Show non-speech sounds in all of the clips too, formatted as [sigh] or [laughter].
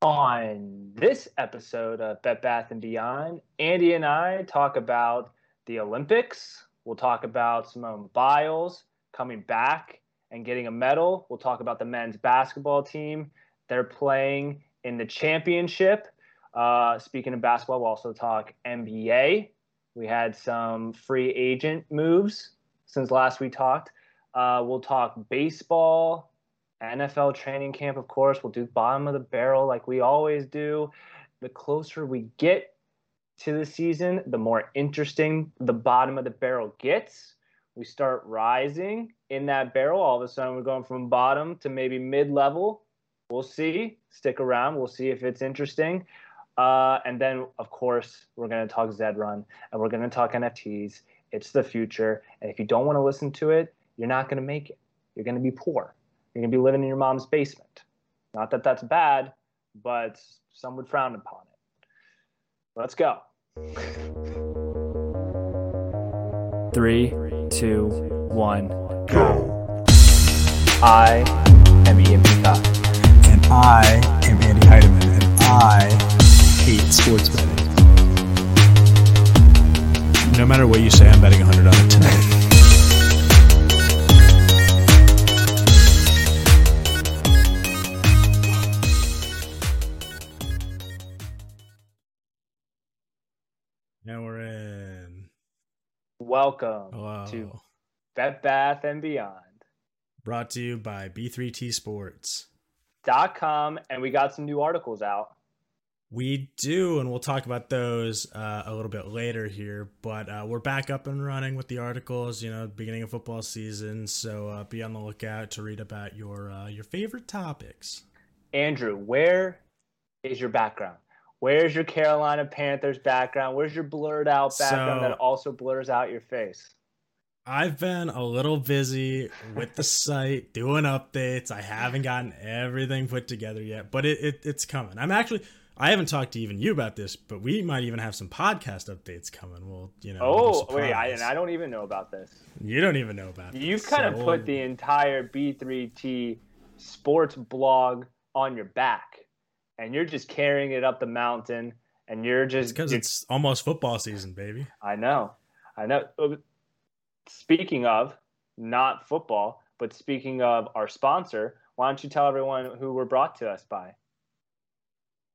On this episode of Bet Bath and Beyond, Andy and I talk about the Olympics. We'll talk about Simone Biles coming back and getting a medal. We'll talk about the men's basketball team. They're playing in the championship. Uh, speaking of basketball, we'll also talk NBA. We had some free agent moves since last we talked. Uh, we'll talk baseball, NFL training camp, of course. We'll do bottom of the barrel like we always do. The closer we get to the season, the more interesting the bottom of the barrel gets. We start rising in that barrel. All of a sudden, we're going from bottom to maybe mid level. We'll see. Stick around. We'll see if it's interesting. Uh, and then, of course, we're going to talk Zed Run and we're going to talk NFTs. It's the future. And if you don't want to listen to it, you're not going to make it. You're going to be poor. You're going to be living in your mom's basement. Not that that's bad, but some would frown upon it. Let's go. Three, two, one, go. I am Ian Peacock. And I am Andy Heideman, and I hate sports betting. No matter what you say, I'm betting 100 on it tonight. Now we're in. Welcome Wow. to Bet Bath and Beyond. Brought to you by B3T Sports. Dot com, and we got some new articles out. We do, and we'll talk about those uh, a little bit later here. But uh, we're back up and running with the articles. You know, beginning of football season, so uh, be on the lookout to read about your uh, your favorite topics. Andrew, where is your background? Where's your Carolina Panthers background? Where's your blurred out background So- that also blurs out your face? I've been a little busy with the site doing updates. I haven't gotten everything put together yet, but it, it it's coming. I'm actually I haven't talked to even you about this, but we might even have some podcast updates coming. Well, you know. Oh, wait, I, and I don't even know about this. you don't even know about. This. You've this, kind of so put the entire B3T sports blog on your back, and you're just carrying it up the mountain, and you're just because you're- it's almost football season, baby. I know. I know. Uh, Speaking of not football, but speaking of our sponsor, why don't you tell everyone who we're brought to us by?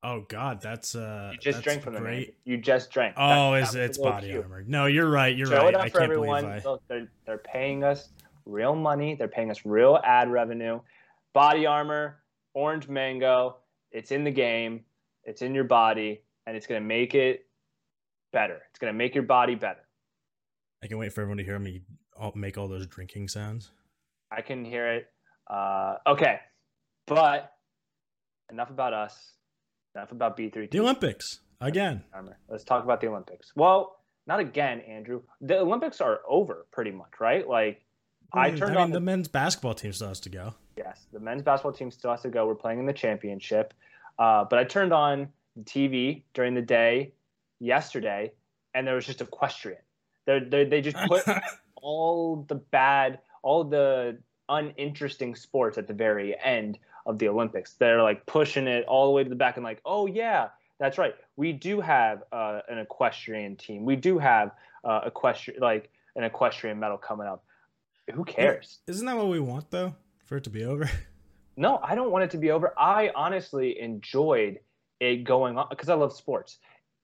Oh God, that's uh, You just drank from them. great. Andy. You just drank. Oh, That- is that was it's body cute. armor? No, you're right. You're Show right. it up I for can't everyone. believe I. Look, they're, they're paying us real money. They're paying us real ad revenue. Body armor, orange mango. It's in the game. It's in your body, and it's gonna make it better. It's gonna make your body better. I can wait for everyone to hear me make all those drinking sounds. I can hear it. Uh, okay, but enough about us. Enough about B3. The Olympics again. Let's talk about the Olympics. Well, not again, Andrew. The Olympics are over pretty much, right? Like, I turned I on the, the men's basketball team still has to go. Yes, the men's basketball team still has to go. We're playing in the championship, uh, but I turned on the TV during the day yesterday, and there was just equestrian. They they they just put [laughs] all the bad, all the uninteresting sports at the very end of the Olympics. They're like pushing it all the way to the back and like, oh yeah, that's right. We do have uh, an equestrian team. We do have uh, equestrian like an equestrian medal coming up. Who cares? Isn't that what we want though? For it to be over? [laughs] No, I don't want it to be over. I honestly enjoyed it going on because I love sports.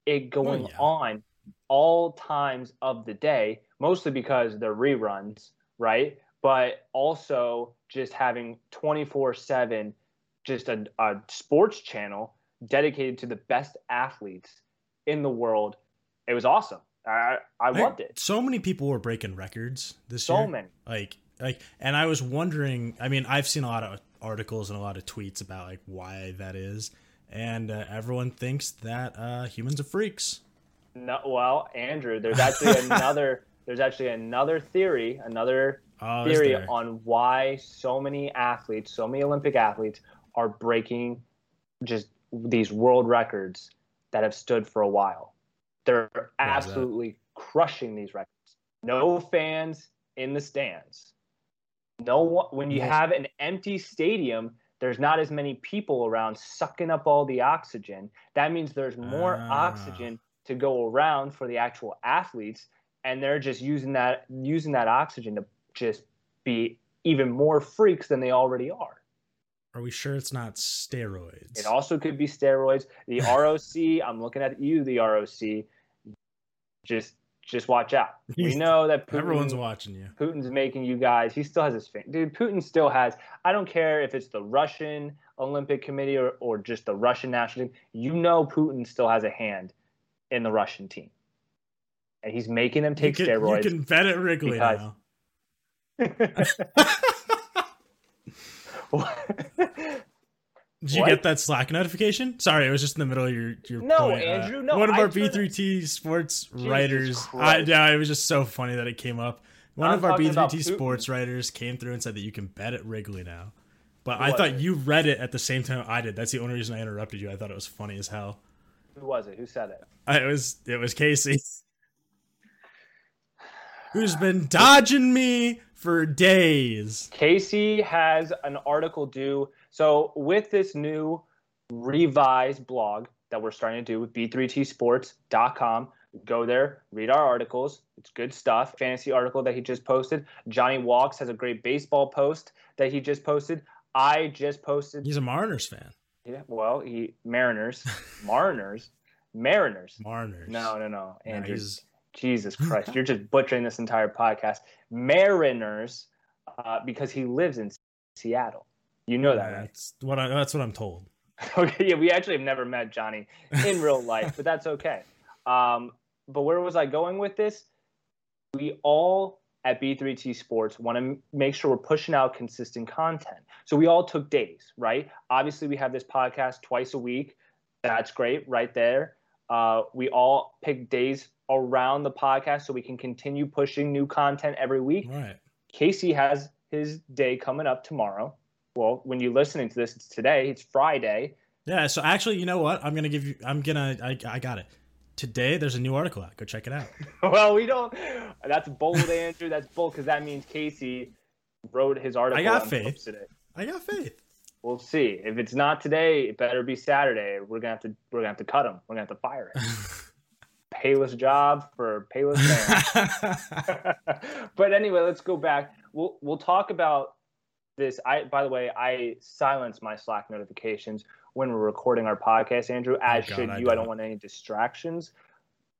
It oh, going yeah. on all times of the day, mostly because they're reruns, right? But also just having 24 7, just a, a sports channel dedicated to the best athletes in the world. It was awesome. I, I loved it. So many people were breaking records this So year. many. Like, like, and I was wondering. I mean, I've seen a lot of articles and a lot of tweets about like why that is, and uh, everyone thinks that uh, humans are freaks. No, well, Andrew, there's actually [laughs] another. There's actually another theory, another Oh, theory on why so many athletes, so many Olympic athletes, are breaking just these world records that have stood for a while. They're is that? absolutely crushing these records. No fans in the stands. No one, when you have an empty stadium, there's not as many people around sucking up all the oxygen. That means there's more Ah. oxygen to go around for the actual athletes, and they're just using that using that oxygen to just be even more freaks than they already are. Are we sure it's not steroids? It also could be steroids. The [laughs] ROC, I'm looking at you, the ROC. Just just watch out. [laughs] We know that Putin, Everyone's watching you. Putin's making you guys. He still has his finger. Dude, Putin still has. I don't care if it's the Russian Olympic Committee or, or just the Russian national team. You know, Putin still has a hand in the Russian team, and he's making them take you can, steroids. You can bet it, Wrigley because- now. [laughs] [laughs] Did you What? get that Slack notification? Sorry, it was just in the middle of your your No, point. Uh, Andrew, no, One of I our B3T sports Jesus writers. I, yeah, it was just so funny that it came up. One I'm of our B3T Putin. sports writers came through and said that you can bet at Wrigley now. But Who I thought it? you read it at the same time I did. That's the only reason I interrupted you. I thought it was funny as hell. Who was it? Who said it? I, it was it was Casey, [laughs] who's been dodging me for days. Casey has an article due. So with this new revised blog that we're starting to do with b3tsports.com, go there, read our articles. It's good stuff. Fantasy article that he just posted. Johnny Walks has a great baseball post that he just posted. I just posted. He's a Mariners fan. Yeah, well, he Mariners, [laughs] Mariners, Mariners. Mariners. No, no, no, Andrew. Jesus [laughs] Christ, you're just butchering this entire podcast. Mariners, uh, because he lives in Seattle. You know that, right? that's what I, that's what I'm told. [laughs] Okay, yeah, we actually have never met Johnny in real life, but that's okay. Um, but where was I going with this? We all at B3T Sports want to make sure we're pushing out consistent content. So we all took days, right? Obviously, we have this podcast twice a week. That's great, right there. Uh, we all pick days around the podcast so we can continue pushing new content every week. Right. Casey has his day coming up tomorrow. Well, when you're listening to this, it's today. It's Friday. Yeah. So actually, you know what? I'm gonna give you. I'm gonna. I, I got it. Today, there's a new article out. Go check it out. [laughs] well, we don't. That's bold, Andrew. That's bold because that means Casey wrote his article. I got faith. it. I got faith. We'll see. If it's not today, it better be Saturday. We're gonna have to. We're gonna have to cut him. We're gonna have to fire him. [laughs] Payless job for payless man. [laughs] but anyway, let's go back. We'll we'll talk about this. I by the way, I silence my Slack notifications when we're recording our podcast, Andrew. As Oh, God, should you. I don't. don't want any distractions.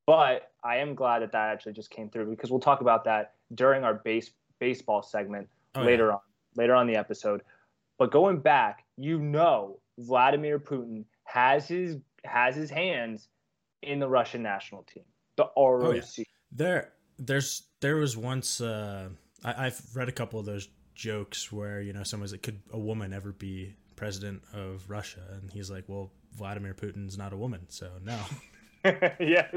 But I am glad that that actually just came through because we'll talk about that during our base baseball segment Oh, yeah. later on later on the episode. But going back, you know Vladimir Putin has his has his hands in the Russian national team, the ROC. Oh, yeah. There, there's there was once. Uh, I, I've read a couple of those jokes where you know someone's like, could a woman ever be president of Russia? And he's like, well, Vladimir Putin's not a woman, so no. [laughs] yeah,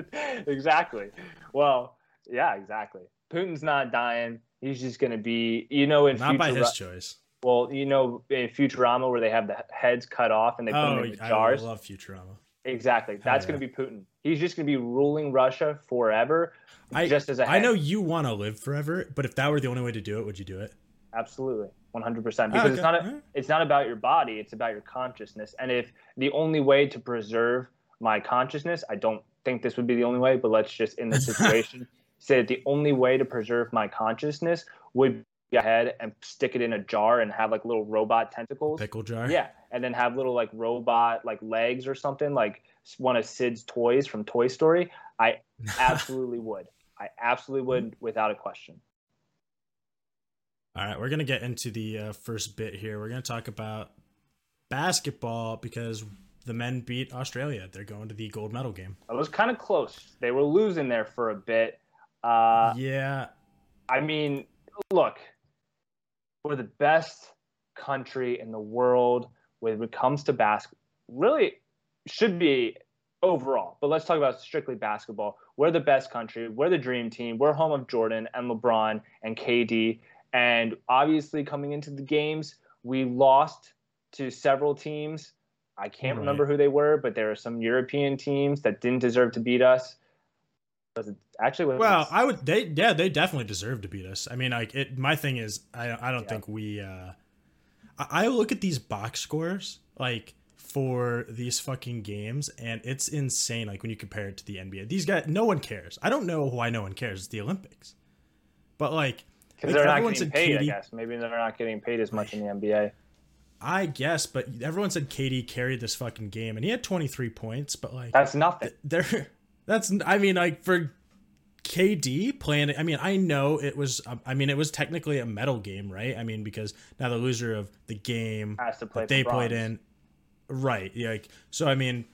exactly. Well, yeah, exactly. Putin's not dying. He's just going to be, you know, in not by his choice. well, you know, in Futurama where they have the heads cut off and they put Oh, them in the I love Futurama. exactly. That's yeah. going to be Putin. He's just going to be ruling Russia forever, I just as a I head. know you want to live forever, but if that were the only way to do it, would you do it? Absolutely, one hundred percent. Oh, Because it's not a, it's not about your body; it's about your consciousness. And if the only way to preserve my consciousness, I don't think this would be the only way, but let's just in this [laughs] situation say that the only way to preserve my consciousness would be ahead and stick it in a jar and have like little robot tentacles. Pickle jar. Yeah, and then have little like robot like legs or something like one of Sid's toys from Toy Story. I [laughs] absolutely would. I absolutely would, without a question. All right, we're gonna get into the uh, first bit here. We're gonna talk about basketball because the men beat Australia. They're going to the gold medal game. It was kind of close. They were losing there for a bit. Uh, yeah, I mean, look, we're the best country in the world when it comes to basketball. Really, should be overall. But let's talk about strictly basketball. We're the best country. We're the dream team. We're home of Jordan and LeBron and KD. And obviously, coming into the games, we lost to several teams. I can't Right. remember who they were, but there are some European teams that didn't deserve to beat us. Was it actually? Was Well, I would. They yeah, they definitely deserve to beat us. I mean, like it. My thing is, I I don't Yeah. think we. uh I look at these box scores like for these fucking games, and it's insane. Like when you compare it to the NBA, these guys, no one cares. I don't know why no one cares. It's the Olympics, but like because like, they're not getting paid. I KD guess maybe they're not getting paid as much in the NBA. I guess, but everyone said KD carried this fucking game, and he had 23 points. But like, That's nothing. there, [laughs] that's I mean, like for KD playing. I mean, I know it was. um, I mean, it was technically a medal game, right? I mean, because now the loser of the game Has to play that they played in, right? Yeah. Like, so I mean,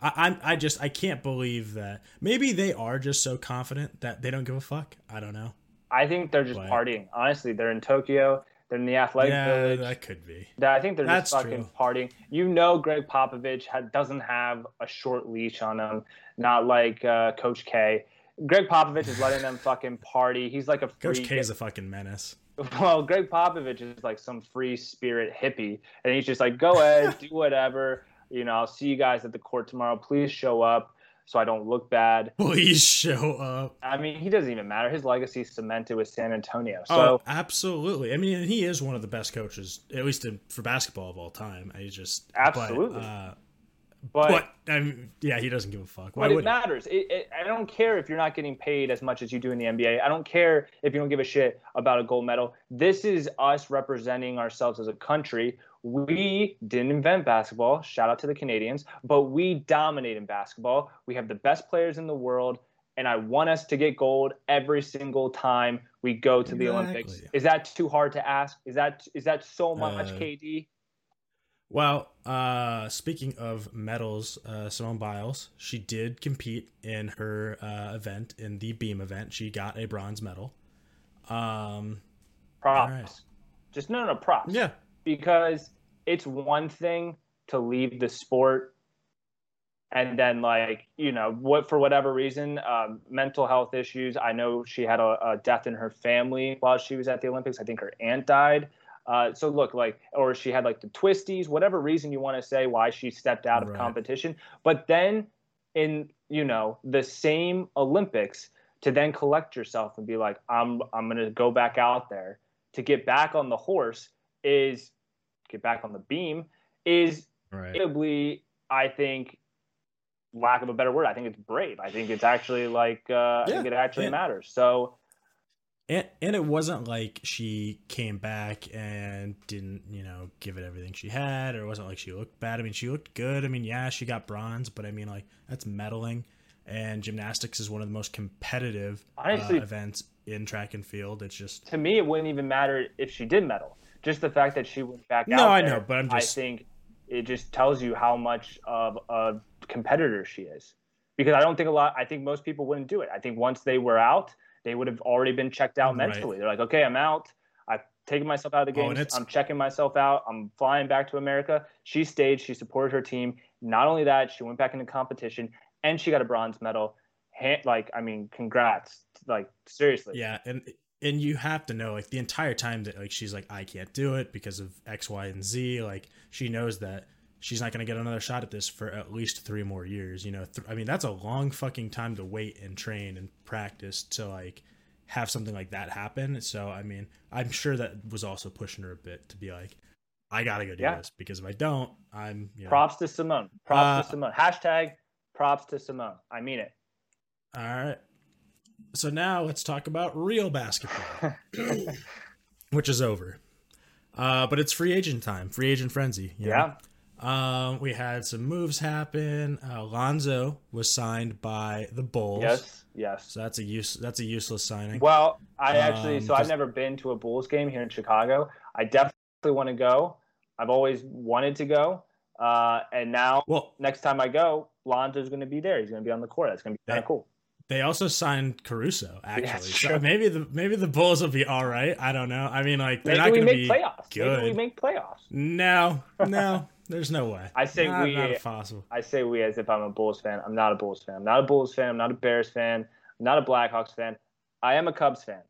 I, I'm I just I can't believe that. Maybe they are just so confident that they don't give a fuck. I don't know. I think they're just But- partying. Honestly, they're in Tokyo. They're in the athletic yeah, village. that could be. I think they're just fucking true. partying. You know, Gregg Popovich ha- doesn't have a short leash on him, not like uh, Coach K. Gregg Popovich is letting them [laughs] fucking party. He's like a free. Coach K is a fucking menace. [laughs] well, Gregg Popovich is like some free spirit hippie, and he's just like, go ahead, [laughs] do whatever. You know, I'll see you guys at the court tomorrow. Please show up so I don't look bad. [laughs] Please show up. I mean, he doesn't even matter. His legacy is cemented with San Antonio. So oh, absolutely. I mean, he is one of the best coaches, at least in, for basketball of all time. I just Absolutely. But, uh, but, but I mean, yeah, he doesn't give a fuck. Why but it matters. It, it, I don't care if you're not getting paid as much as you do in the NBA. I don't care if you don't give a shit about a gold medal. This is us representing ourselves as a country. We didn't invent basketball. Shout out to the Canadians, but we dominate in basketball. We have the best players in the world, and I want us to get gold every single time we go to the Olympics. Is that too hard to ask? Is that is that so much, Uh, KD? Well, uh, speaking of medals, uh, Simone Biles, she did compete in her uh, event in the beam event. She got a bronze medal. Um, Props. right. Just no, no props. yeah, because it's one thing to leave the sport and then like you know what for whatever reason um, mental health issues. I know she had a, a death in her family while she was at the olympics. I think her aunt died. Uh, so look like or she had like the twisties whatever reason you want to say why she stepped out of competition. But then in you know the same olympics to then collect yourself and be like i'm i'm going to go back out there to get back on the horse is get back on the beam is right. inevitably, I think, lack of a better word, I think it's brave. I think it's actually like uh, I think it actually yeah. matters. So And and it wasn't like she came back and didn't, you know, give it everything she had, or it wasn't like she looked bad. I mean, she looked good. I mean, yeah, she got bronze, but I mean, like that's medaling. And gymnastics is one of the most competitive Honestly- uh, events in track and field. It's just to me, it wouldn't even matter if she did medal. Just the fact that she went back No, out. I know, but I'm just- I think it just tells you how much of a competitor she is. Because I don't think a lot. I think most people wouldn't do it. I think once they were out, they would have already been checked out Right. mentally. They're like, okay, I'm out. I've taken myself out of the Oh, games. it's- I'm checking myself out. I'm flying back to America. She stayed. She supported her team. Not only that, she went back into competition and she got a bronze medal. Like, I mean, congrats. Like, seriously. yeah, and and you have to know like the entire time that like she's like I can't do it because of X, Y, and Z. Like she knows that she's not going to get another shot at this for at least three more years. You know, th- I mean that's a long fucking time to wait and train and practice to like have something like that happen. So I mean, I'm sure that was also pushing her a bit to be like, I gotta go do Yeah. this because if I don't, I'm you know, Props to Simone. Props Uh, to Simone. Hashtag props to Simone. I mean it. All right. So now let's talk about real basketball, [laughs] which is over. Uh, but it's free agent time, free agent frenzy. Yeah. Um, we had some moves happen. Uh, Lonzo was signed by the Bulls. Yes. Yes. So that's a use. That's a useless signing. Well, I actually, Um, so I've never been to a Bulls game here in Chicago. I definitely want to go. I've always wanted to go. Uh, and now, Well, next time I go, Lonzo's going to be there. He's going to be on the court. That's going to be kind of cool. They also signed Caruso. Actually, so maybe the maybe the Bulls will be all right. I don't know. I mean, like they're Maybe not going to be playoffs. Maybe we make playoffs. No, no, there's no way. I say not, we- Not possible. I say we as if I'm a Bulls fan. I'm not a Bulls fan. I'm not a Bulls fan. I'm not a Bears fan. I'm not a Blackhawks fan. I am a Cubs fan.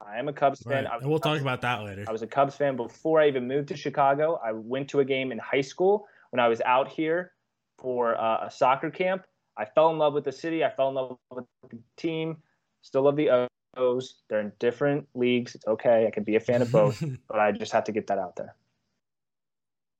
I am a Cubs fan. Right. Was And we'll talk about that later. I was a Cubs fan before I even moved to Chicago. I went to a game in high school when I was out here for uh, a soccer camp. I fell in love with the city. I fell in love with the team. Still love the O's. They're in different leagues. It's okay. I can be a fan of both, [laughs] but I just have to get that out there.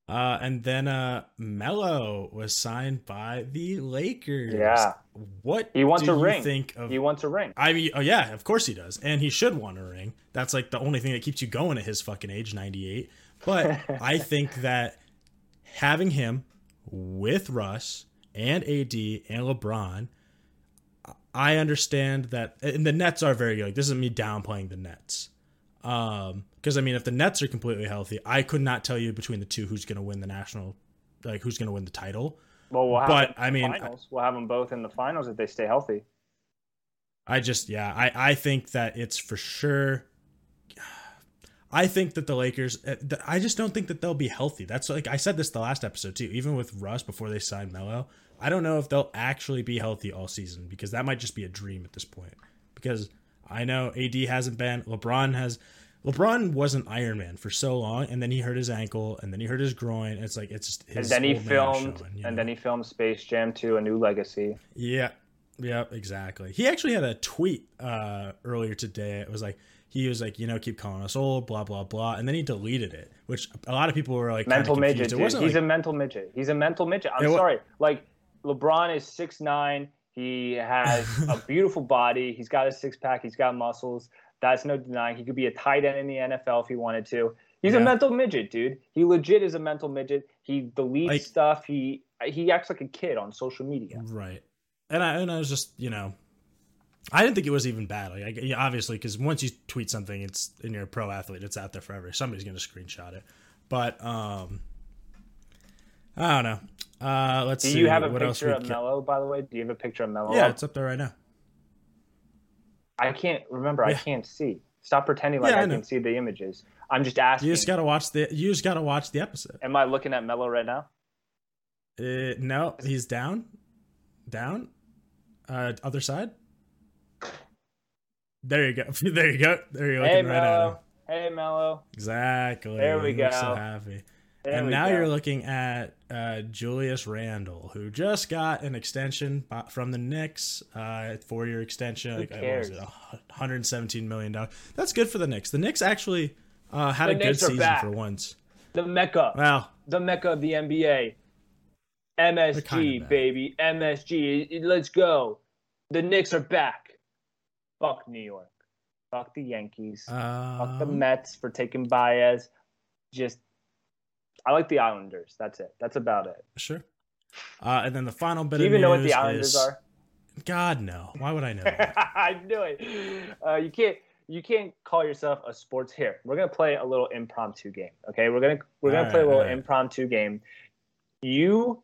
Uh, and then uh, Melo was signed by the Lakers. Yeah. What He wants do a you ring. think of He wants a ring. I mean, oh yeah, of course he does, and he should want a ring. That's like the only thing that keeps you going at his fucking age, ninety eight. But [laughs] I think that having him with Russ and AD and LeBron, I understand that, and the Nets are very good. Like, this isn't me downplaying the Nets, um, because I mean, if the Nets are completely healthy, I could not tell you between the two who's going to win the national, like who's going to win the title. Well, we'll have But, them I mean, finals. we'll have them both in the finals if they stay healthy. I just yeah, I I think that it's for sure. I think that the Lakers. uh, I just don't think that they'll be healthy. That's like I said this the last episode too. Even with Russ before they signed Melo, I don't know if they'll actually be healthy all season because that might just be a dream at this point. Because I know AD hasn't been. LeBron has. LeBron wasn't Iron Man for so long, and then he hurt his ankle, and then he hurt his groin. It's like it's just And then he filmed, showing, and know? then he filmed Space Jam 2: A New Legacy. Yeah. Yeah, exactly. He actually had a tweet uh earlier today. It was like he was like, you know, keep calling us old, blah blah blah, and then he deleted it, which a lot of people were like mental midget. Dude. He's like, a mental midget. He's a mental midget. I'm sorry. Like LeBron is six nine. He has a [laughs] beautiful body. He's got a six pack. He's got muscles. That's no denying. He could be a tight end in the NFL if he wanted to. He's a mental midget, dude. He legit is a mental midget. He deletes Like- stuff. He he acts like a kid on social media. right. And I and I was just you know, I didn't think it was even bad. Like I, obviously, because once you tweet something, it's and you're a pro athlete, it's out there forever. Somebody's gonna screenshot it. But um, I don't know. Uh, let's Do see. Do you have a picture of Melo, by the way? Do you have a picture of Melo? Yeah, up? it's up there right now. I can't remember. I can't see. Stop pretending like Yeah, I I, can see the images. I'm just asking. You just gotta watch the. You just gotta watch the episode. Am I looking at Melo right now? Uh, no, he's down. Down. Uh, other side. There you go. [laughs] there you go. There you're Hey looking right at him. Melo. Hey Melo. Exactly. There we He go. So happy. There and now go. you're looking at uh, Julius Randle, who just got an extension from the Knicks, uh, four-year extension. Who like, what was cares? it, 117 million dollars. That's good for the Knicks. The Knicks actually uh, had The a good Knicks are season back. for once. the Mecca. Well, the Mecca of the NBA. MSG, kinda baby. MSG. Let's go. The Knicks are back. Fuck New York. Fuck the Yankees. Fuck the um, Mets for taking Baez. Just, I like the Islanders. That's it. That's about it. sure. Uh, and then the final bit Do you even know what the Islanders is- are? God no. Why would I know? [laughs] I knew it. Uh, you can't. You can't call yourself a sports here. We're gonna play a little impromptu game. Okay, we're gonna we're gonna All play a little right. impromptu game. You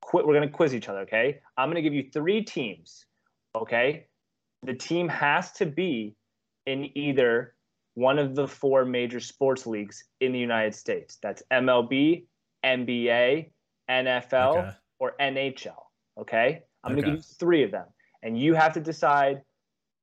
quit. We're gonna quiz each other. Okay, I'm gonna give you three teams. Okay, the team has to be in either one of the four major sports leagues in the United States. That's MLB, NBA, NFL, Okay. or NHL. Okay, I'm gonna give you three of them, and you have to decide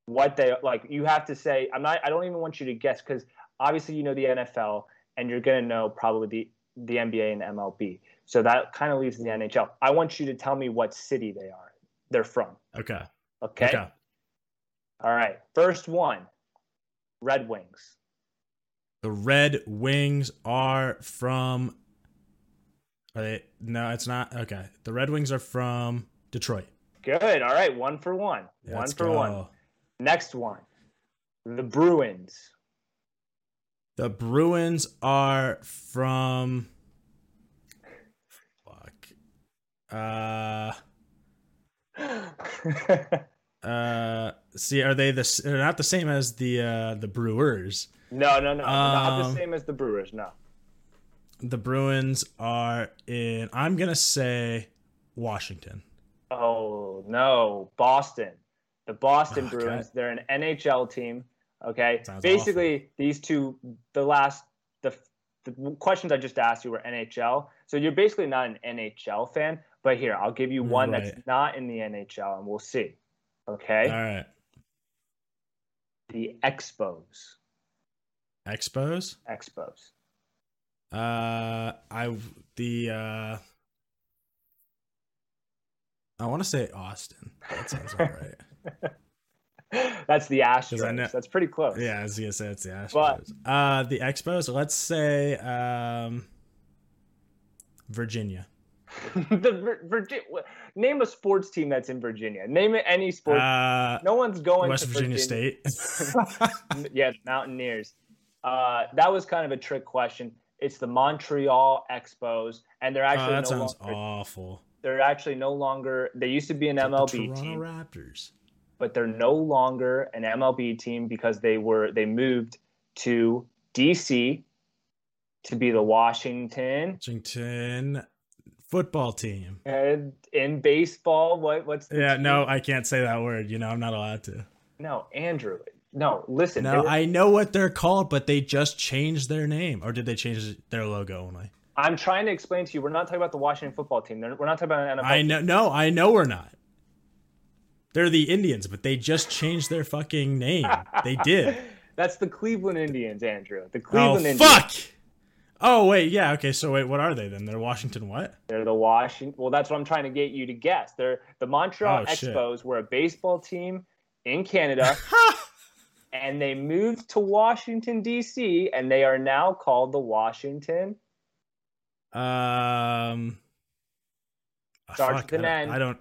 what they like. You have to say, I'm not. I don't even want you to guess because obviously you know the NFL, and you're gonna know probably the the NBA and MLB. So that kind of leaves the NHL. I want you to tell me what city they are. They're from. Okay. Okay. Okay. All right. First one, Red Wings. The Red Wings are from. Are they? No, it's not. Okay. The Red Wings are from Detroit. Good. All right. One for one. one for go. one. Next one, the Bruins. The Bruins are from. Fuck. Uh. [laughs] Uh. See, are they the? They're not the same as the uh the Brewers. no, no, no. not the Um, same as the Brewers. No. The Bruins are in. I'm gonna say Washington. Oh no, Boston. The Boston Oh, Bruins. They're an NHL team. Okay. Sounds Basically, these two, the last, the, the questions I just asked you were NHL. So you're basically not an NHL fan. But here, I'll give you one Right. that's not in the NHL, and we'll see. Okay. All right. The Expos. Expos. Expos. Uh, I the uh, I want to say Austin. That sounds all right. [laughs] That's the Astros. know- That's pretty close. Yeah, I was gonna say it's the Astros. But- uh, the Expos. Let's say um, Virginia. [laughs] the Virginia. Name a sports team that's in Virginia. Name it any sports. Uh, no one's going West to Virginia, State. [laughs] [laughs] yeah, Mountaineers. Uh, that was kind of a trick question. It's the Montreal Expos, and they're oh, actually that no sounds longer. awful. They're actually no longer. They used to be an The MLB Toronto team, Raptors. but they're no longer an MLB team because they were they moved to DC to be the Washington. Washington football team. And in baseball, what what's the Yeah, team? no, I can't say that word. You know, I'm not allowed to. no Andrew. No, listen. No, were- I know what they're called, but they just changed their name, or did they change their logo only? I'm trying to explain to you. We're not talking about the Washington football team. We're not talking about an NFL. I know. No, I know we're not. They're the Indians, but they just changed their fucking name. They did. [laughs] That's the Cleveland Indians, Andrew. The Oh Cleveland Indians. fuck! Oh wait, yeah, okay. So wait, what are they then? They're Washington what? They're the Washington. Well, that's what I'm trying to get you to guess. They're the Montreal Oh, shit. Expos were a baseball team in Canada, [laughs] and they moved to Washington D.C. and they are now called the Washington. Um, ah, Starts fuck, with an I, N. don't, I don't.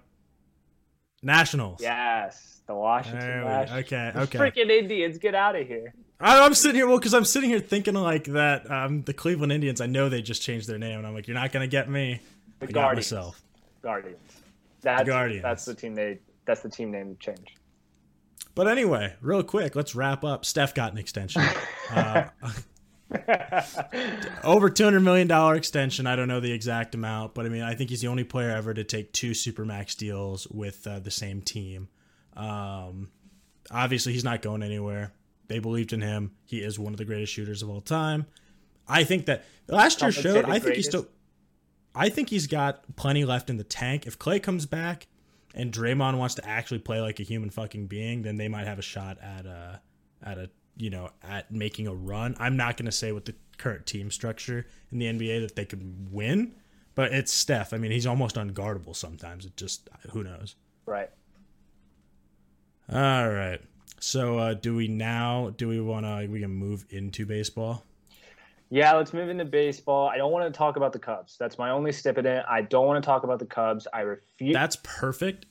Nationals. Yes, the Washington. Nationals. okay, okay. Freaking Indians, get out of here. I, I'm sitting here, well, because I'm sitting here thinking like that. Um, the Cleveland Indians. I know they just changed their name, and I'm like, you're not gonna get me. The I Guardians. myself. Guardians. That's, Guardians. That's the team they. That's the team name change. But anyway, real quick, let's wrap up. Steph got an extension. [laughs] uh, over two hundred million dollar extension. I don't know the exact amount, but I mean, I think he's the only player ever to take two supermax deals with uh, the same team. Um, obviously, he's not going anywhere. They believed in him. He is one of the greatest shooters of all time. I think that last year showed. I think he's still. I think he's got plenty left in the tank. If Clay comes back and Draymond wants to actually play like a human fucking being, then they might have a shot at a at a you know at making a run. I'm not going to say with the current team structure in the NBA that they could win, but it's Steph. I mean, he's almost unguardable sometimes. It just who knows. right. All right. So uh, do we now? Do we want to? We can move into baseball. Yeah, let's move into baseball. I don't want to talk about the Cubs. That's my only stip in it. I don't want to talk about the Cubs. I refuse. That's perfect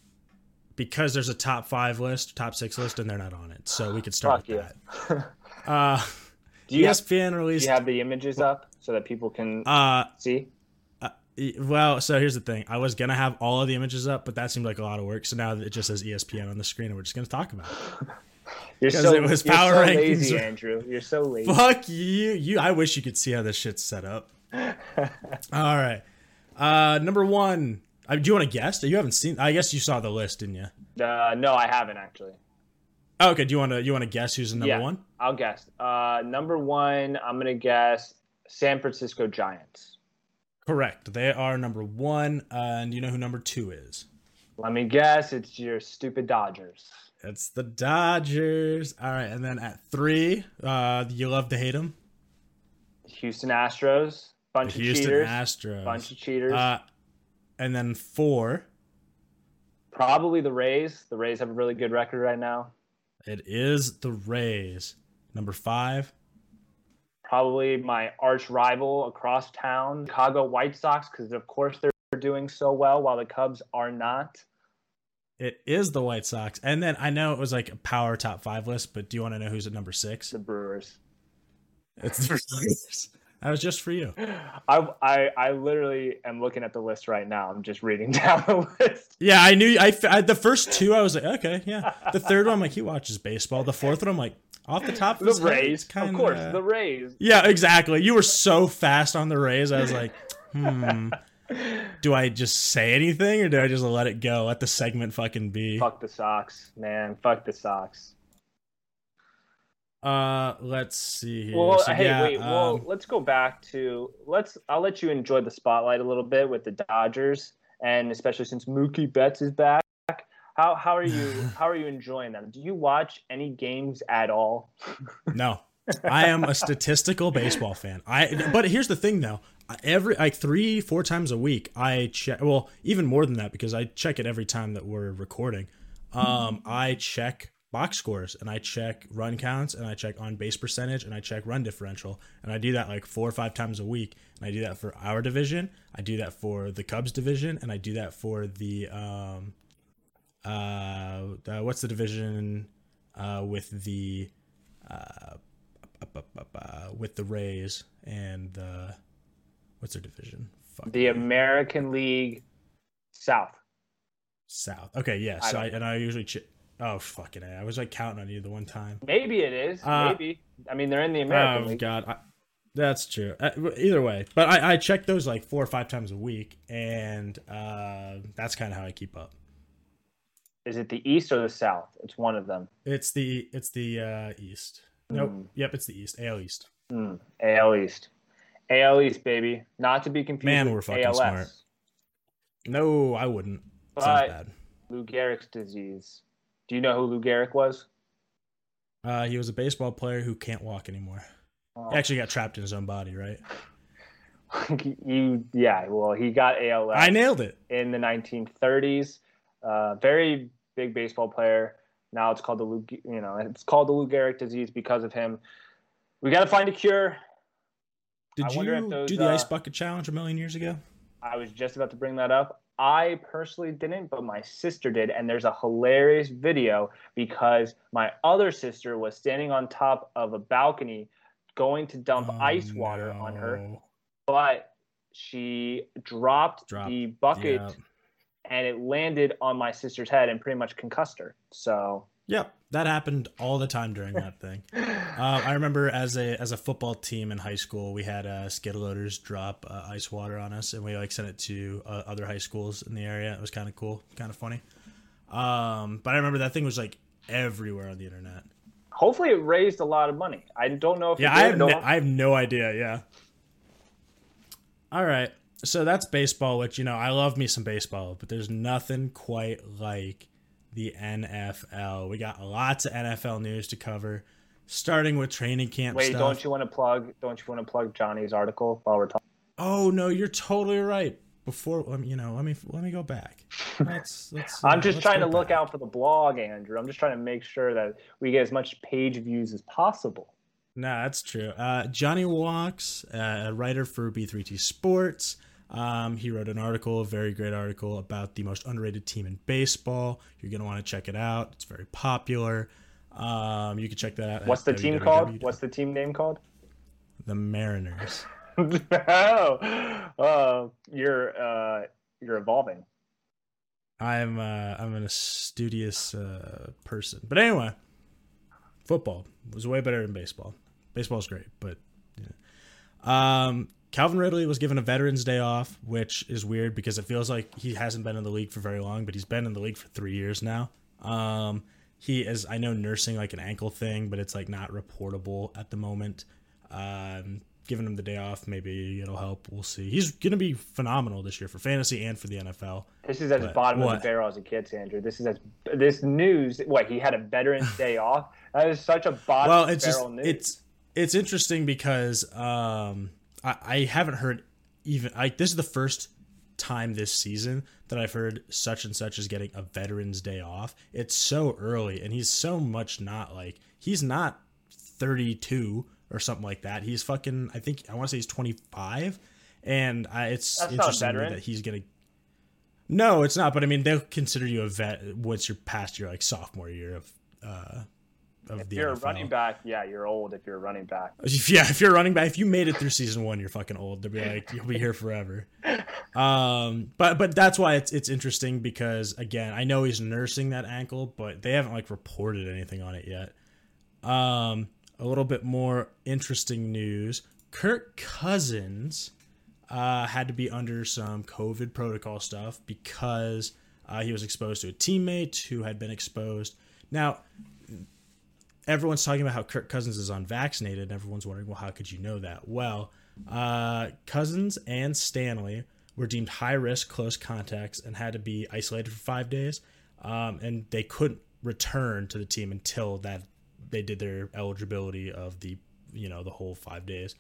because there's a top five list, top six list, and they're not on it. So we could start Fuck with yeah. that. [laughs] Uh, do you have, ESPN do you have the images up so that people can uh, see? e- well, so here's the thing. I was gonna have all of the images up, but that seemed like a lot of work. So now it just says ESPN on the screen, and we're just gonna talk about it. [laughs] You're so, it was power so rankings. lazy, Andrew. You're so lazy. Fuck you, you. I wish you could see how this shit's set up. [laughs] all right, uh, number one. Uh, do you want to guess? You haven't seen. I guess you saw the list, didn't you? Uh, no, I haven't actually. Oh, okay. Do you want to? You want to guess who's the number Yeah. one? I'll guess. Uh, number one, I'm gonna guess San Francisco Giants. Correct. They are number one. Uh, and you know who number two is? Let me guess. It's your stupid Dodgers. It's the Dodgers. All right, and then at three, uh, you love to hate them. Houston Astros. Bunch The of Houston cheaters. Astros. Bunch of cheaters. Uh, and then four, Probably the Rays. The Rays have a really good record right now. it is the Rays. Number five, Probably my arch rival across town, Chicago White Sox, because of course they're doing so well while the Cubs are not. It is the White Sox. And then I know it was like a power top five list, but do you want to know who's at number six? The Brewers. It's the Brewers. [laughs] That was just for you. I, I I literally am looking at the list right now. I'm just reading [laughs] down the list. Yeah, I knew. I, I the first two, I was like, okay, yeah. The third one, I'm like, he watches baseball. The fourth one, I'm like, off the top of The Rays, kinda- of course, the Rays. Yeah, exactly. You were so fast on the Rays. I was like, hmm. [laughs] Do I just say anything or do I just let it go? Let the segment fucking be. Fuck the Sox, man. Fuck the Sox. Uh, let's see here. Well, So, hey, yeah, wait. well, um, let's go back to let's. I'll let you enjoy the spotlight a little bit with the Dodgers, and especially since Mookie Betts is back. How how are you? [sighs] how are you enjoying them? Do you watch any games at all? no, I am a statistical baseball fan. I but here's the thing though. Every like three, four times a week, I check. Well, even more than that because I check it every time that we're recording. Um, I check box scores and I check run counts and I check on base percentage and I check run differential. And I do that like four or five times a week. And I do that for our division. I do that for the Cubs division. And I do that for the, um, uh, uh what's the division uh, with the, uh, with the Rays and the, what's their division? Fuck the me. American League South. South. Okay, yeah. So I, I and I usually ch- Oh fucking! A. I was like counting on you the one time. Maybe it is. Uh, Maybe. I mean, they're in the American oh, League. God, I, that's true. Uh, either way, but I, I check those like four or five times a week, and uh, that's kind of how I keep up. Is it the East or the South? It's one of them. It's the it's the uh, East. Mm. Nope. Yep, it's the East. AL East. Mm. AL East. AL East, baby. Not to be confused. Man, we're fucking ALS. smart. No, I wouldn't. But Sounds bad. Lou Gehrig's disease do you know who Lou Gehrig was? Uh, he was a baseball player who can't walk anymore. Oh. He actually got trapped in his own body, right? [laughs] you, yeah. Well, he got ALS. I nailed it in the 1930s. Uh, very big baseball player. Now it's called the Lou, you know, it's called the Lou Gehrig disease because of him. We got to find a cure. Did you those, do the uh, ice bucket challenge a million years ago? I was just about to bring that up. I personally didn't, but my sister did. And there's a hilarious video because my other sister was standing on top of a balcony going to dump oh, ice water no. on her, but she dropped, dropped the bucket yeah. and it landed on my sister's head and pretty much concussed her. So Yep, that happened all the time during that thing. Uh, I remember as a as a football team in high school, we had uh, skid loaders drop uh, ice water on us, and we like sent it to uh, other high schools in the area. It was kind of cool, kind of funny. Um, but I remember that thing was like everywhere on the internet. Hopefully, it raised a lot of money. I don't know if yeah, I have, no, I have no idea. Yeah. All right, so that's baseball. Which you know, I love me some baseball, but there's nothing quite like the NFL. We got lots of NFL news to cover, starting with training camp. Wait, stuff. don't you want to plug? Don't you want to plug Johnny's article while we're talking? Oh no, you're totally right. Before let me, you know, let me let me go back. Let's, [laughs] let's, I'm uh, just trying to back. look out for the blog, Andrew. I'm just trying to make sure that we get as much page views as possible. No, that's true. Uh, Johnny Walks, uh, a writer for B3T Sports. Um, he wrote an article, a very great article about the most underrated team in baseball. You're going to want to check it out. It's very popular. Um, you can check that out. What's the team called? What's the team name called? The Mariners. [laughs] oh, uh, you're uh, you're evolving. I'm uh, I'm an studious uh, person, but anyway, football was way better than baseball. Baseball's great, but yeah. um, Calvin Ridley was given a Veterans Day off, which is weird because it feels like he hasn't been in the league for very long, but he's been in the league for three years now. Um, he is, I know, nursing like an ankle thing, but it's like not reportable at the moment. Um, giving him the day off, maybe it'll help. We'll see. He's going to be phenomenal this year for fantasy and for the NFL. This is as but bottom what? of the barrel as a kid, Andrew. This is as this news. What he had a Veterans Day off. That is such a bottom well, it's just, news. It's it's interesting because. Um, I, I haven't heard even like this is the first time this season that I've heard such and such is getting a Veterans Day off. It's so early, and he's so much not like he's not 32 or something like that. He's fucking. I think I want to say he's 25, and I, it's That's interesting that he's gonna. No, it's not. But I mean, they'll consider you a vet once you're past your like sophomore year of uh, of if the you're NFL. a running back, yeah, you're old. If you're a running back, [laughs] yeah, if you're a running back, if you made it through season one, you're fucking old. They'll be like, you'll be here forever. [laughs] Um, but but that's why it's it's interesting because again, I know he's nursing that ankle, but they haven't like reported anything on it yet. Um, a little bit more interesting news: Kirk Cousins uh, had to be under some COVID protocol stuff because uh, he was exposed to a teammate who had been exposed. Now, everyone's talking about how Kirk Cousins is unvaccinated, and everyone's wondering, well, how could you know that? Well, uh, Cousins and Stanley were deemed high risk close contacts and had to be isolated for five days, um, and they couldn't return to the team until that they did their eligibility of the you know the whole five days.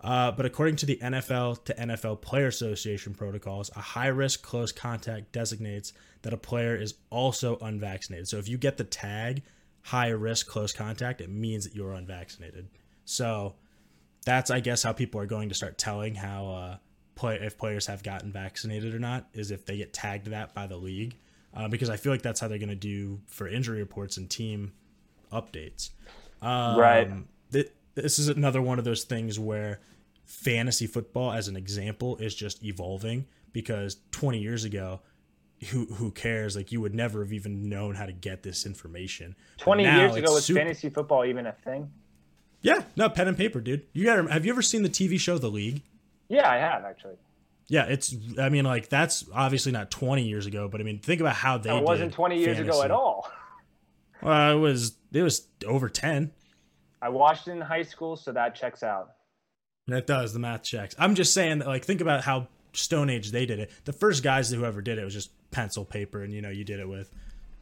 Uh, but according to the NFL to NFL Player Association protocols, a high risk close contact designates that a player is also unvaccinated. So if you get the tag high risk close contact, it means that you're unvaccinated. So that's I guess how people are going to start telling how uh, play if players have gotten vaccinated or not is if they get tagged that by the league, uh, because I feel like that's how they're going to do for injury reports and team updates. Um, Right. Th- this is another one of those things where fantasy football, as an example, is just evolving because 20 years ago. Who who cares? Like you would never have even known how to get this information. 20 now years ago, was super- fantasy football even a thing? yeah, no pen and paper, dude. You got have you ever seen the TV show The League? Yeah, I have actually. Yeah, it's. I mean, like that's obviously not 20 years ago, but I mean, think about how they. it wasn't 20 years ago at all. Well, it was. It was over 10. I watched it in high school, so that checks out. That does the math checks. I'm just saying that, like, think about how Stone Age they did it. The first guys who ever did it was just pencil paper, and you know, you did it with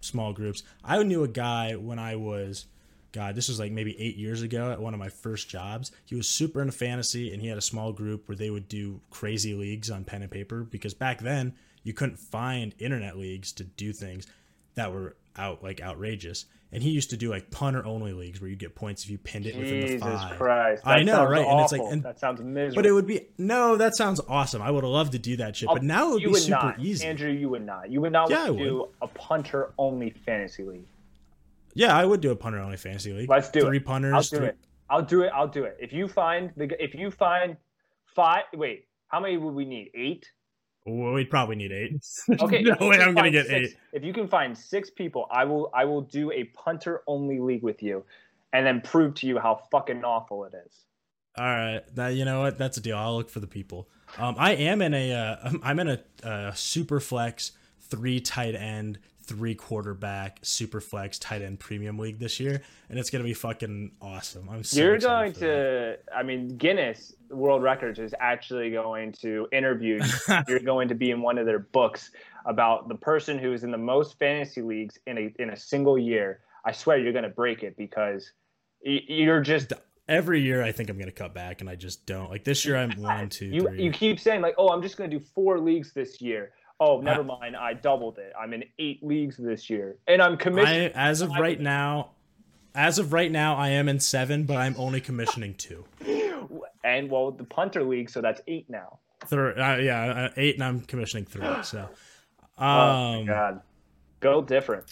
small groups. I knew a guy when I was, God, this was like maybe eight years ago at one of my first jobs. He was super into fantasy, and he had a small group where they would do crazy leagues on pen and paper because back then you couldn't find internet leagues to do things that were out like outrageous. And he used to do like punter only leagues where you get points if you pinned it within the Jesus five. Christ. I know, right? And it's like- and- that sounds miserable. But it would be no. That sounds awesome. I would love to do that shit. But oh, now it would you be would super not. easy. Andrew, you would not. You would not Yeah, I want to do a punter only fantasy league. Yeah, I would do a punter only fantasy league. Let's do Three it. punters. I'll do three- it. I'll do it. I'll do it. If you find the if you find five wait, how many would we need? Eight? We'd probably need eight. [laughs] Okay. no way I'm gonna get six- eight. If you can find six people, I will I will do a punter only league with you and then prove to you how fucking awful it is. All right, that you know what? That's a deal. I'll look for the people. Um, I am in a. Uh, [laughs] I'm in a uh, super flex three tight end, three quarterback super flex tight end premium league this year, and it's gonna be fucking awesome. I'm so You're going to I mean Guinness World Records is actually going to interview you. [laughs] You're going to be in one of their books about the person who is in the most fantasy leagues in a in a single year. I swear you're going to break it because you're just every year. I think I'm gonna cut back, and I just don't. Like this year, I'm [laughs] one, two, you three. you keep saying like, "Oh, I'm just going to do four leagues this year." Oh, never I- mind. I doubled it. I'm in eight leagues this year, and I'm I, as of I- right now, as of right now, I am in seven, but I'm only commissioning two. and well, the punter league, so that's eight now. Third, uh, yeah, uh, eight, and I'm commissioning three. [gasps] So, oh my um, god, go different.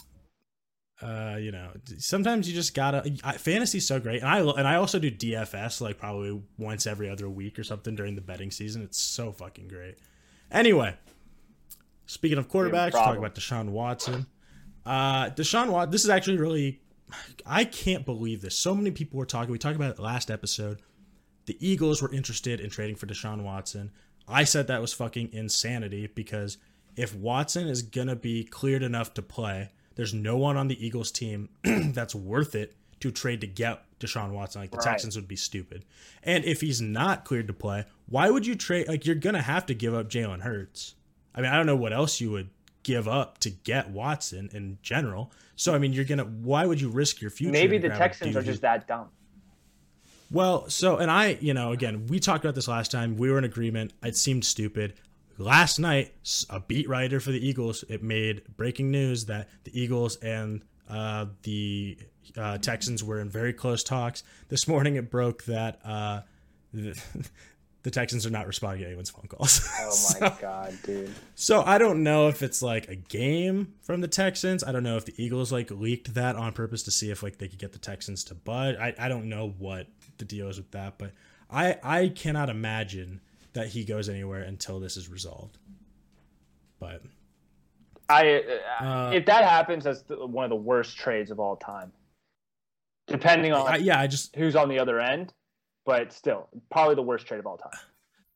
uh, you know, sometimes you just gotta. I, fantasy's so great, and I and I also do DFS like probably once every other week or something during the betting season. It's so fucking great. Anyway, speaking of quarterbacks, talk about Deshaun Watson. Uh, Deshaun Watson. This is actually really. I can't believe this. So many people were talking. We talked about it last episode. The Eagles were interested in trading for Deshaun Watson. I said that was fucking insanity because if Watson is gonna be cleared enough to play, there's no one on the Eagles team [clears throat] that's worth it to trade to get Deshaun Watson. Like the Right. Texans would be stupid. And if he's not cleared to play, why would you trade? Like you're gonna have to give up Jalen Hurts. I mean, I don't know what else you would give up to get Watson in general. So I mean, you're gonna. Why would you risk your future? Maybe the Texans are just that dumb. well, so and I, you know, again, we talked about this last time. We were in agreement. It seemed stupid. Last night, a beat writer for the Eagles, it made breaking news that the Eagles and uh, the uh, Texans were in very close talks. This morning, it broke that uh, [laughs] the, the Texans are not responding to anyone's phone calls. [laughs] Oh So- my god, dude. so I don't know if it's like a game from the Texans. I don't know if the Eagles like leaked that on purpose to see if like they could get the Texans to bud. I, I don't know what the deal is with that, but I I cannot imagine that he goes anywhere until this is resolved. But I uh, Uh, if that happens, that's the, one of the worst trades of all time. Depending on I, yeah, I just who's on the other end, but still, probably the worst trade of all time.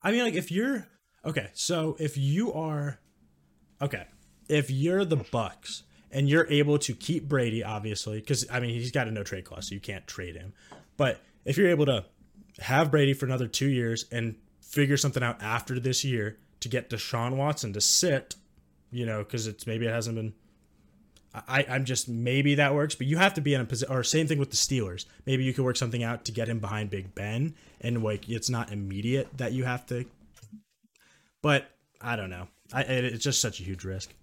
I mean, like, if you're okay, so if you are okay, if you're the Bucs and you're able to keep Brady, obviously, because I mean he's got a no trade clause, so you can't trade him. But if you're able to have Brady for another two years and figure something out after this year to get Deshaun Watson to sit, you know, because it's maybe it hasn't been. I, I'm just maybe that works, but you have to be in a position. Or same thing with the Steelers. Maybe you could work something out to get him behind Big Ben, and like it's not immediate that you have to. But I don't know. I it, it's just such a huge risk.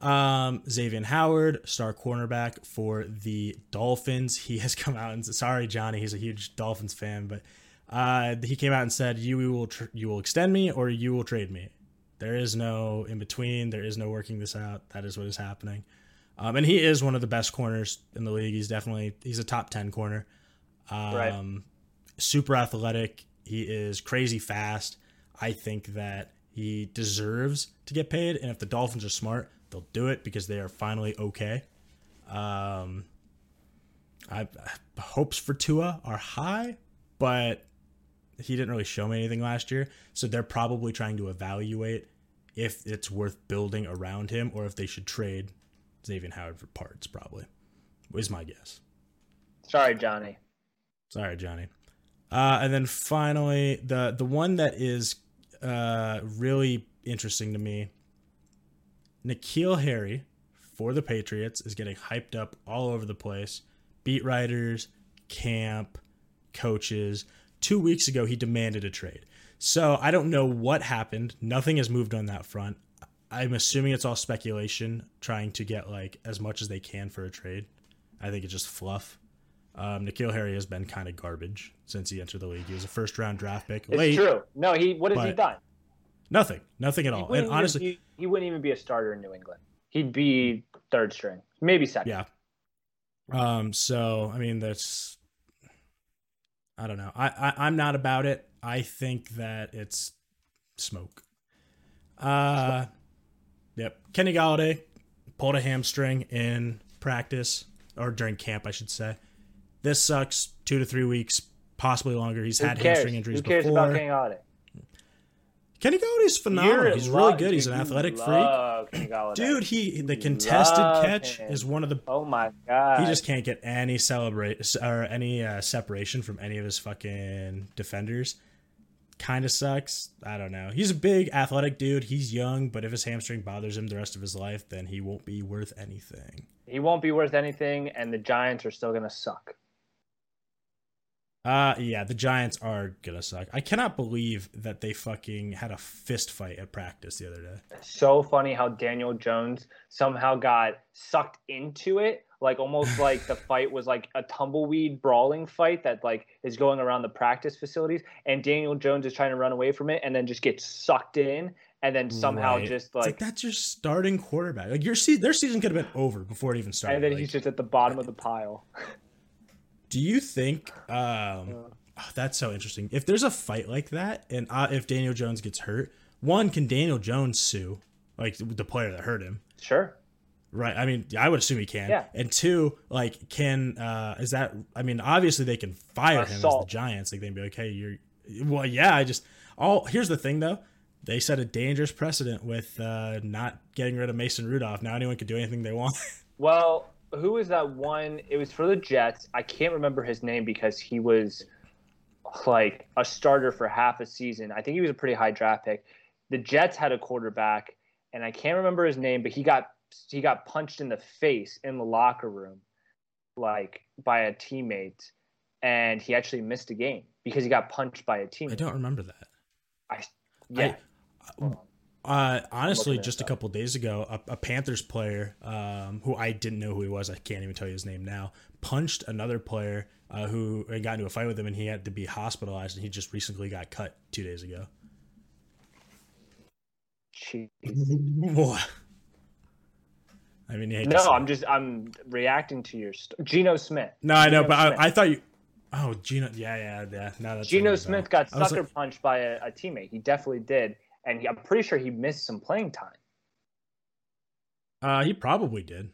Um, Xavier Howard, star cornerback for the Dolphins. He has [laughs] come out and sorry, Johnny, he's a huge Dolphins fan, but uh, he came out and said, "You will tr- you will extend me or you will trade me." There is no in between. There is no working this out. That is what is happening. Um, and he is one of the best corners in the league. He's definitely he's a top ten corner. Um, right. Super athletic. He is crazy fast. I think that he deserves to get paid, and if the Dolphins are smart, they'll do it because they are finally okay. Um, I hopes for Tua are high, but he didn't really show me anything last year, so they're probably trying to evaluate if it's worth building around him or if they should trade Xavier Howard for parts. Probably is my guess. Sorry, Johnny. Sorry, Johnny. Uh, and then finally, the the one that is uh, really interesting to me, N'Keal Harry for the Patriots is getting hyped up all over the place. Beat writers, camp, coaches. Two weeks ago, he demanded a trade. So I don't know what happened. Nothing has moved on that front. I'm assuming it's all speculation, trying to get like as much as they can for a trade. I think it's just fluff. Um, N'Keal Harry has been kind of garbage since he entered the league. He was a first round draft pick. It's late, true. No, he. What has he done? Nothing. Nothing at all. And honestly, he, he wouldn't even be a starter in New England. He'd be third string, maybe second. Yeah. Um. So I mean, that's. I don't know. I, I I'm not about it. I think that it's smoke. Uh. Yep. Kenny Golladay pulled a hamstring in practice or during camp, I should say. This sucks. Two to three weeks, possibly longer. He's Who had cares? hamstring injuries Who cares before. about Kenny Golladay? Kenny Golladay's phenomenal. You're He's lo- really good. He's an athletic freak. Dude, he the contested love catch him. is one of the Oh my god. he just can't get any celebrate or any uh, separation from any of his fucking defenders. Kind of sucks. I don't know. He's a big athletic dude. He's young, but if his hamstring bothers him the rest of his life, then he won't be worth anything. he won't be worth anything, and the Giants are still gonna suck. Uh yeah, the Giants are gonna suck. I cannot believe that they fucking had a fist fight at practice the other day. So funny how Daniel Jones somehow got sucked into it, like almost [laughs] like the fight was like a tumbleweed brawling fight that like is going around the practice facilities, and Daniel Jones is trying to run away from it, and then just gets sucked in, and then somehow Right. just like, like that's your starting quarterback. Like your se- their season could have been over before it even started. and then Like, he's just at the bottom of the pile. [laughs] Do you think um oh, that's so interesting. If there's a fight like that and uh, if Daniel Jones gets hurt, one can Daniel Jones sue like the player that hurt him? Sure. Right. I mean, I would assume he can. Yeah. And two, like, can uh is that? I mean, obviously they can fire him as the Giants. Like they'd be like, hey, you're. Well, yeah. I just. All here's the thing though. They set a dangerous precedent with uh not getting rid of Mason Rudolph. Now anyone can do anything they want. [laughs] Well, who was that one? It was for the Jets. I can't remember his name because he was like a starter for half a season. I think he was a pretty high draft pick. The Jets had a quarterback, and I can't remember his name, but he got he got punched in the face in the locker room, like by a teammate, and he actually missed a game because he got punched by a teammate. I don't remember that. I, yeah. Uh, Uh, honestly, just a couple days ago, a, a Panthers player um, who I didn't know who he was, I can't even tell you his name now, punched another player uh, who and got into a fight with him, and he had to be hospitalized, and he just recently got cut two days ago. Jeez. What? I mean, No, I'm just I'm reacting to your st- Geno Smith. no, I know, Geno but I, I thought you. Oh, Geno, yeah, yeah, yeah. Now that's Geno ringing a Smith bell. got sucker like, punched by a, a teammate. He definitely did, and he, I'm pretty sure he missed some playing time. Uh, he probably did.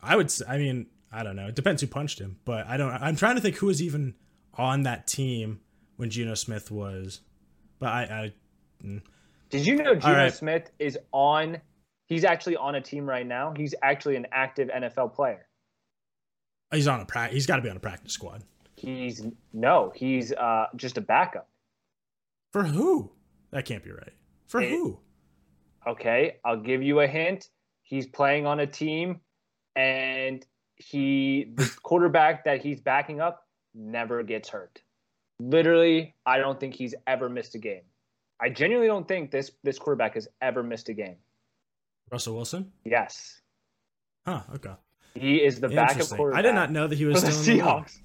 I would. I mean, I don't know. It depends who punched him, but I don't. I'm trying to think who was even on that team when Geno Smith was. But I, I Did you know Geno right. Smith is on? He's actually on a team right now. He's actually an active NFL player. he's on a practice. He's got to be on a practice squad He's no, he's uh, just a backup. for who? That can't be right. For It- who? Okay, I'll give you a hint. He's playing on a team, and he the [laughs] quarterback that he's backing up never gets hurt. Literally, I don't think he's ever missed a game. I genuinely don't think this this quarterback has ever missed a game. Russell Wilson. Yes, Huh. Okay. he is the backup quarterback. I did not know that he was still the. Seahawks.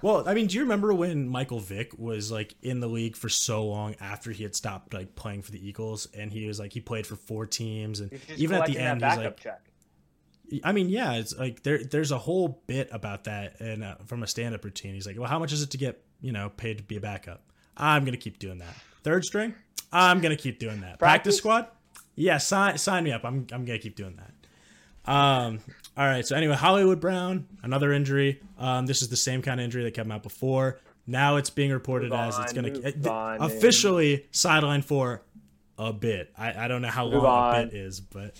Well, I mean, do you remember when Michael Vick was like in the league for so long after he had stopped like playing for the Eagles, and he was like he played for four teams, and even at the end, he's like, check. I mean, yeah, it's like there there's a whole bit about that, and uh, from a stand up routine, he's like, well, how much is it to get you know paid to be a backup? I'm gonna keep doing that. Third string, I'm gonna keep doing that. Practice, Practice? squad, yeah, sign sign me up. I'm I'm gonna keep doing that. Um, all right. So anyway, Hollywood Brown, another injury. Um, this is the same kind of injury that came out before. Now it's being reported Move as it's going to officially sidelined for a bit. I, I don't know how Move long a bit is, but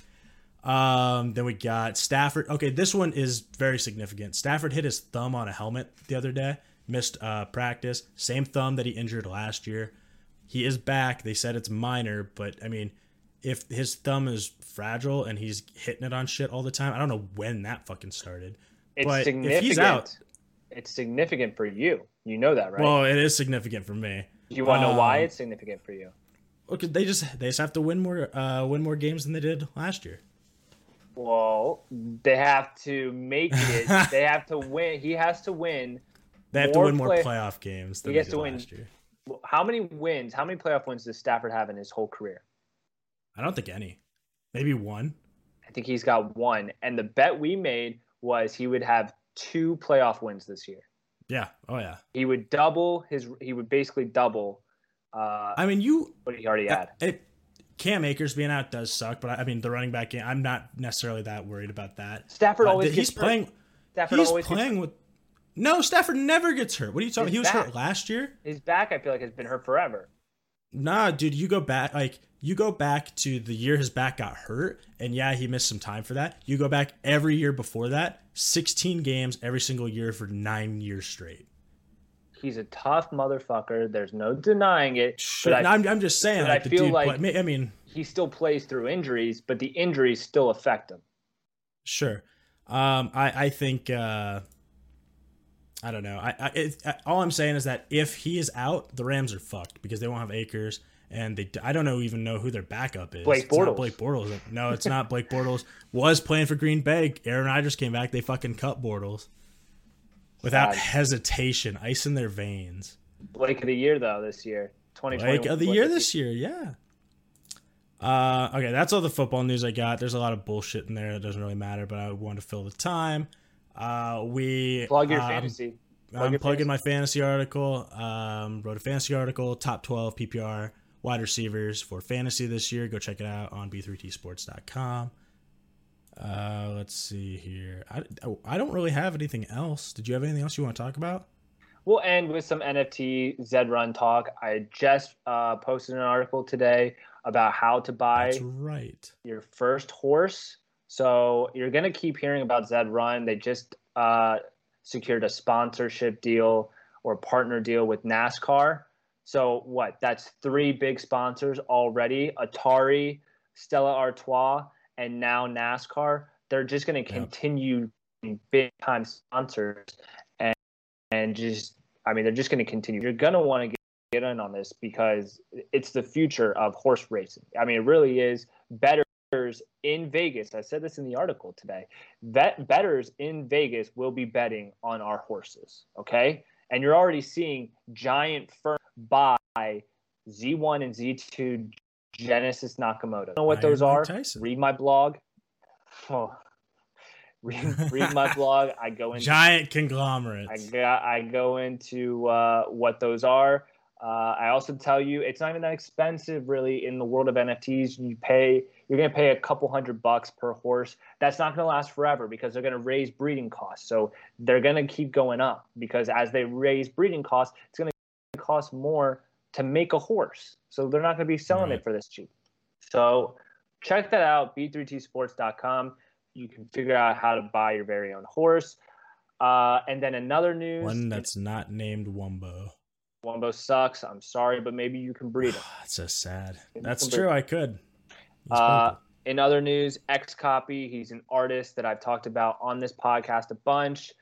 um, then we got Stafford. Okay, this one is very significant. Stafford hit his thumb on a helmet the other day, missed uh, practice. Same thumb that he injured last year. He is back. They said it's minor, but I mean, if his thumb is fragile and he's hitting it on shit all the time, I don't know when that fucking started. It's But if significant. he's out- it's significant for you. You know that, right? Well, it is significant for me. Do you want to know why um, it's significant for you? Okay, they just they just have to win more uh, win more games than they did last year. Well, they have to make it. [laughs] they have to win. He has to win. They have to win more playoff games than He they has did to win- last year. How many wins? How many playoff wins does Stafford have in his whole career? I don't think any. Maybe one. I think he's got one. And the bet we made was he would have two playoff wins this year. Yeah. Oh yeah. He would double his. He would basically double uh, I mean, you what he already had. It, Cam Akers being out does suck, but I, I mean the running back game. I'm not necessarily that worried about that. Stafford Uh, always he's gets hurt. playing. Stafford He's always gets playing with. No, Stafford never gets hurt. What are you talking? He's He was back. hurt last year. His back, I feel like, has been hurt forever. Nah, dude, you go back like you go back to the year his back got hurt, and yeah, he missed some time for that. You go back every year before that, 16 games every single year for nine years straight. He's a tough motherfucker. There's no denying it. But I, I'm, I'm just saying, like I feel like- play- I mean, he still plays through injuries, but the injuries still affect him. Sure. Um, I I think uh, I don't know. I, I it, I- all I'm saying is that if he is out, the Rams are fucked because they won't have Akers and they I don't know even know who their backup is. Blake It's not Bortles. Blake Bortles. No, it's not Blake Bortles. Was playing for Green Bay. Aaron Rodgers came back. They fucking cut Bortles without hesitation, ice in their veins. Blake of the year though this year, 2020 Like of the year this year, yeah. Uh, okay, that's all the football news I got. There's a lot of bullshit in there that doesn't really matter, but I wanted to fill the time. Uh, we Plug your um, fantasy. Plug I'm your plugging fantasy. my fantasy article. Um, wrote a fantasy article, top 12 PPR wide receivers for fantasy this year. Go check it out on b3tsports.com. Uh, let's see here. I, I don't really have anything else. Did you have anything else you want to talk about? We'll end with some NFT Zed Run talk. I just uh, posted an article today about how to buy That's right. your first horse. So you're gonna keep hearing about Zed Run. They just uh, secured a sponsorship deal or partner deal with NASCAR. So what? That's three big sponsors already: Atari, Stella Artois, and now NASCAR. They're just gonna continue being big time sponsors, and and just I mean they're just gonna continue. You're gonna want to get get in on this because it's the future of horse racing. I mean, it really is. Betters in Vegas, I said this in the article today. Bet betters in Vegas will be betting on our horses. Okay, and you're already seeing giant firms buy Z1 and Z2 Genesis Nakamoto. know what Iron those are? Tyson. Read my blog. Oh. [laughs] Read, read my blog. I go into Giant conglomerates. I got I go into uh, what those are. Uh, I also tell you it's not even that expensive really in the world of NFTs. You pay you're gonna pay a couple hundred bucks per horse. That's not gonna last forever because they're gonna raise breeding costs. So they're gonna keep going up because as they raise breeding costs, it's gonna cost more to make a horse. So they're not gonna be selling Right. it for this cheap. So check that out, b3tsports.com. You can figure out how to buy your very own horse. Uh, and then another news. One that's not named Wumbo. Wumbo sucks. I'm sorry, but maybe you can breed him. [sighs] That's so sad. Maybe That's true. I could. Uh, in other news, X Copy, he's an artist that I've talked about on this podcast a bunch.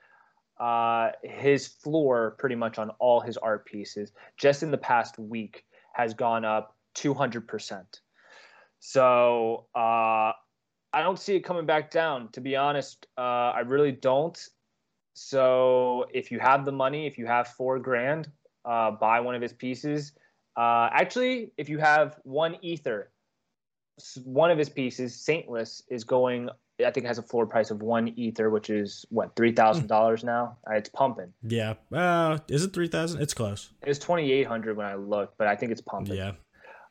Uh, his floor, pretty much on all his art pieces, just in the past week, has gone up 200%. So uh, I don't see it coming back down. To be honest, uh, I really don't. So if you have the money, if you have four grand, uh, buy one of his pieces. Uh, actually, if you have one ether, one of his pieces, Saintless, is going. I think it has a floor price of one ether, which is what three thousand dollars now. Uh, it's pumping. Yeah. Uh, is it three thousand? It's close. It was twenty eight hundred when I looked, but I think it's pumping. Yeah.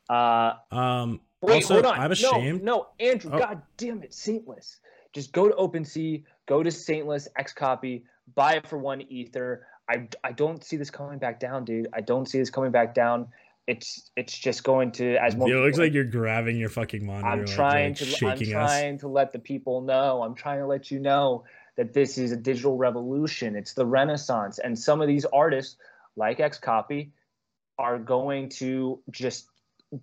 Uh, Um. Wait, also, hold on. I'm ashamed. No, no, Andrew, Oh. god damn it, Saintless. Just go to OpenSea, go to Saintless, X copy, buy it for one ether. I, I don't see this coming back down, dude. I don't see this coming back down. It's it's just going to as more. It looks like you're grabbing your fucking monitor. I'm trying like to I'm shaking us. trying to let the people know. I'm trying to let you know that this is a digital revolution. It's the renaissance, and some of these artists, like X Copy, are going to just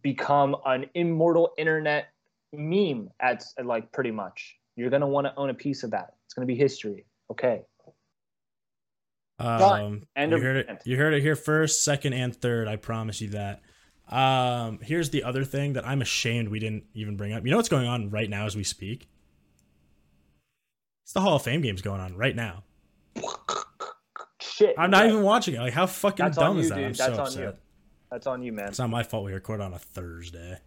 become an immortal internet meme. At like pretty much, you're gonna want to own a piece of that. It's gonna be history. Okay. Um, you heard it. You heard it here first, second, and third. I promise you that. Um, here's the other thing that I'm ashamed we didn't even bring up. You know what's going on right now as we speak? It's the Hall of Fame games going on right now. Shit. I'm not even watching it. Like, how fucking That's dumb on is that? dude. I'm That's so on upset. you. That's on you, man. It's not my fault we record on a Thursday.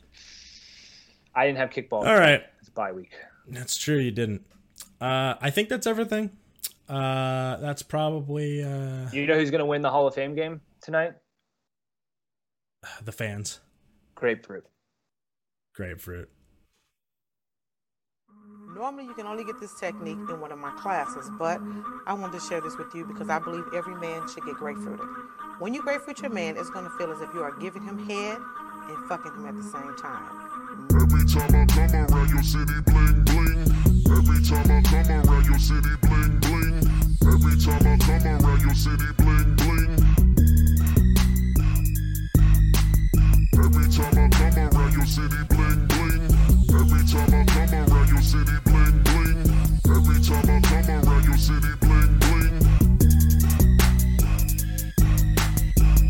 I didn't have kickball. All right. It's bye week. That's true. You didn't. Uh, I think that's everything. Uh, that's probably uh, You know who's gonna win the Hall of Fame game tonight? the fans. Grapefruit. Grapefruit. Normally, you can only get this technique in one of my classes, but I wanted to share this with you because I believe every man should get grapefruited. When you grapefruit your man, it's going to feel as if you are giving him head and fucking him at the same time. Every time I come around your city, bling bling. Every time I come around your city, bling bling. Every time I come around your city, bling bling. Every time I come around your city, bling bling. Every time I come around your city, bling bling. Every time I come around your city, bling bling.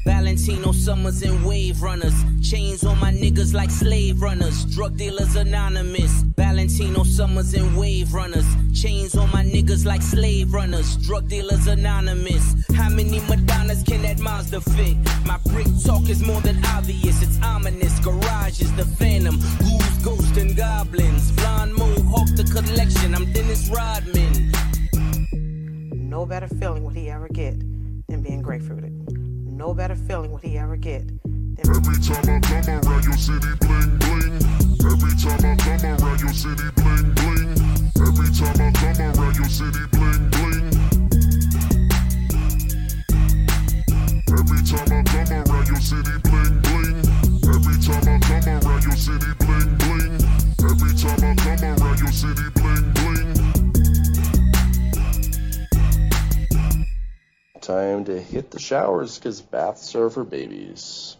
Valentino Summers and Wave Runners. Chains on my niggas like slave runners. Drug dealers anonymous. Valentino Summers and Wave Runners. Chains on my niggas like slave runners. Drug dealers anonymous. How many Madonnas can that Mazda fit? My brick talk is more than obvious. It's ominous. Garage is the phantom. Ghouls, ghosts, and goblins. Blonde mohawk, the collection. I'm Dennis Rodman. No better feeling would he ever get than being grapefruited. No better feeling would he ever get Every time I come around your city, bling bling. Every time I come around your city, bling bling. Every time I come around your city, bling bling. Every time I come around your city, bling bling. Every time I come around your city, bling bling. Every time I come around your city, bling bling. Time to hit the showers because baths are for babies.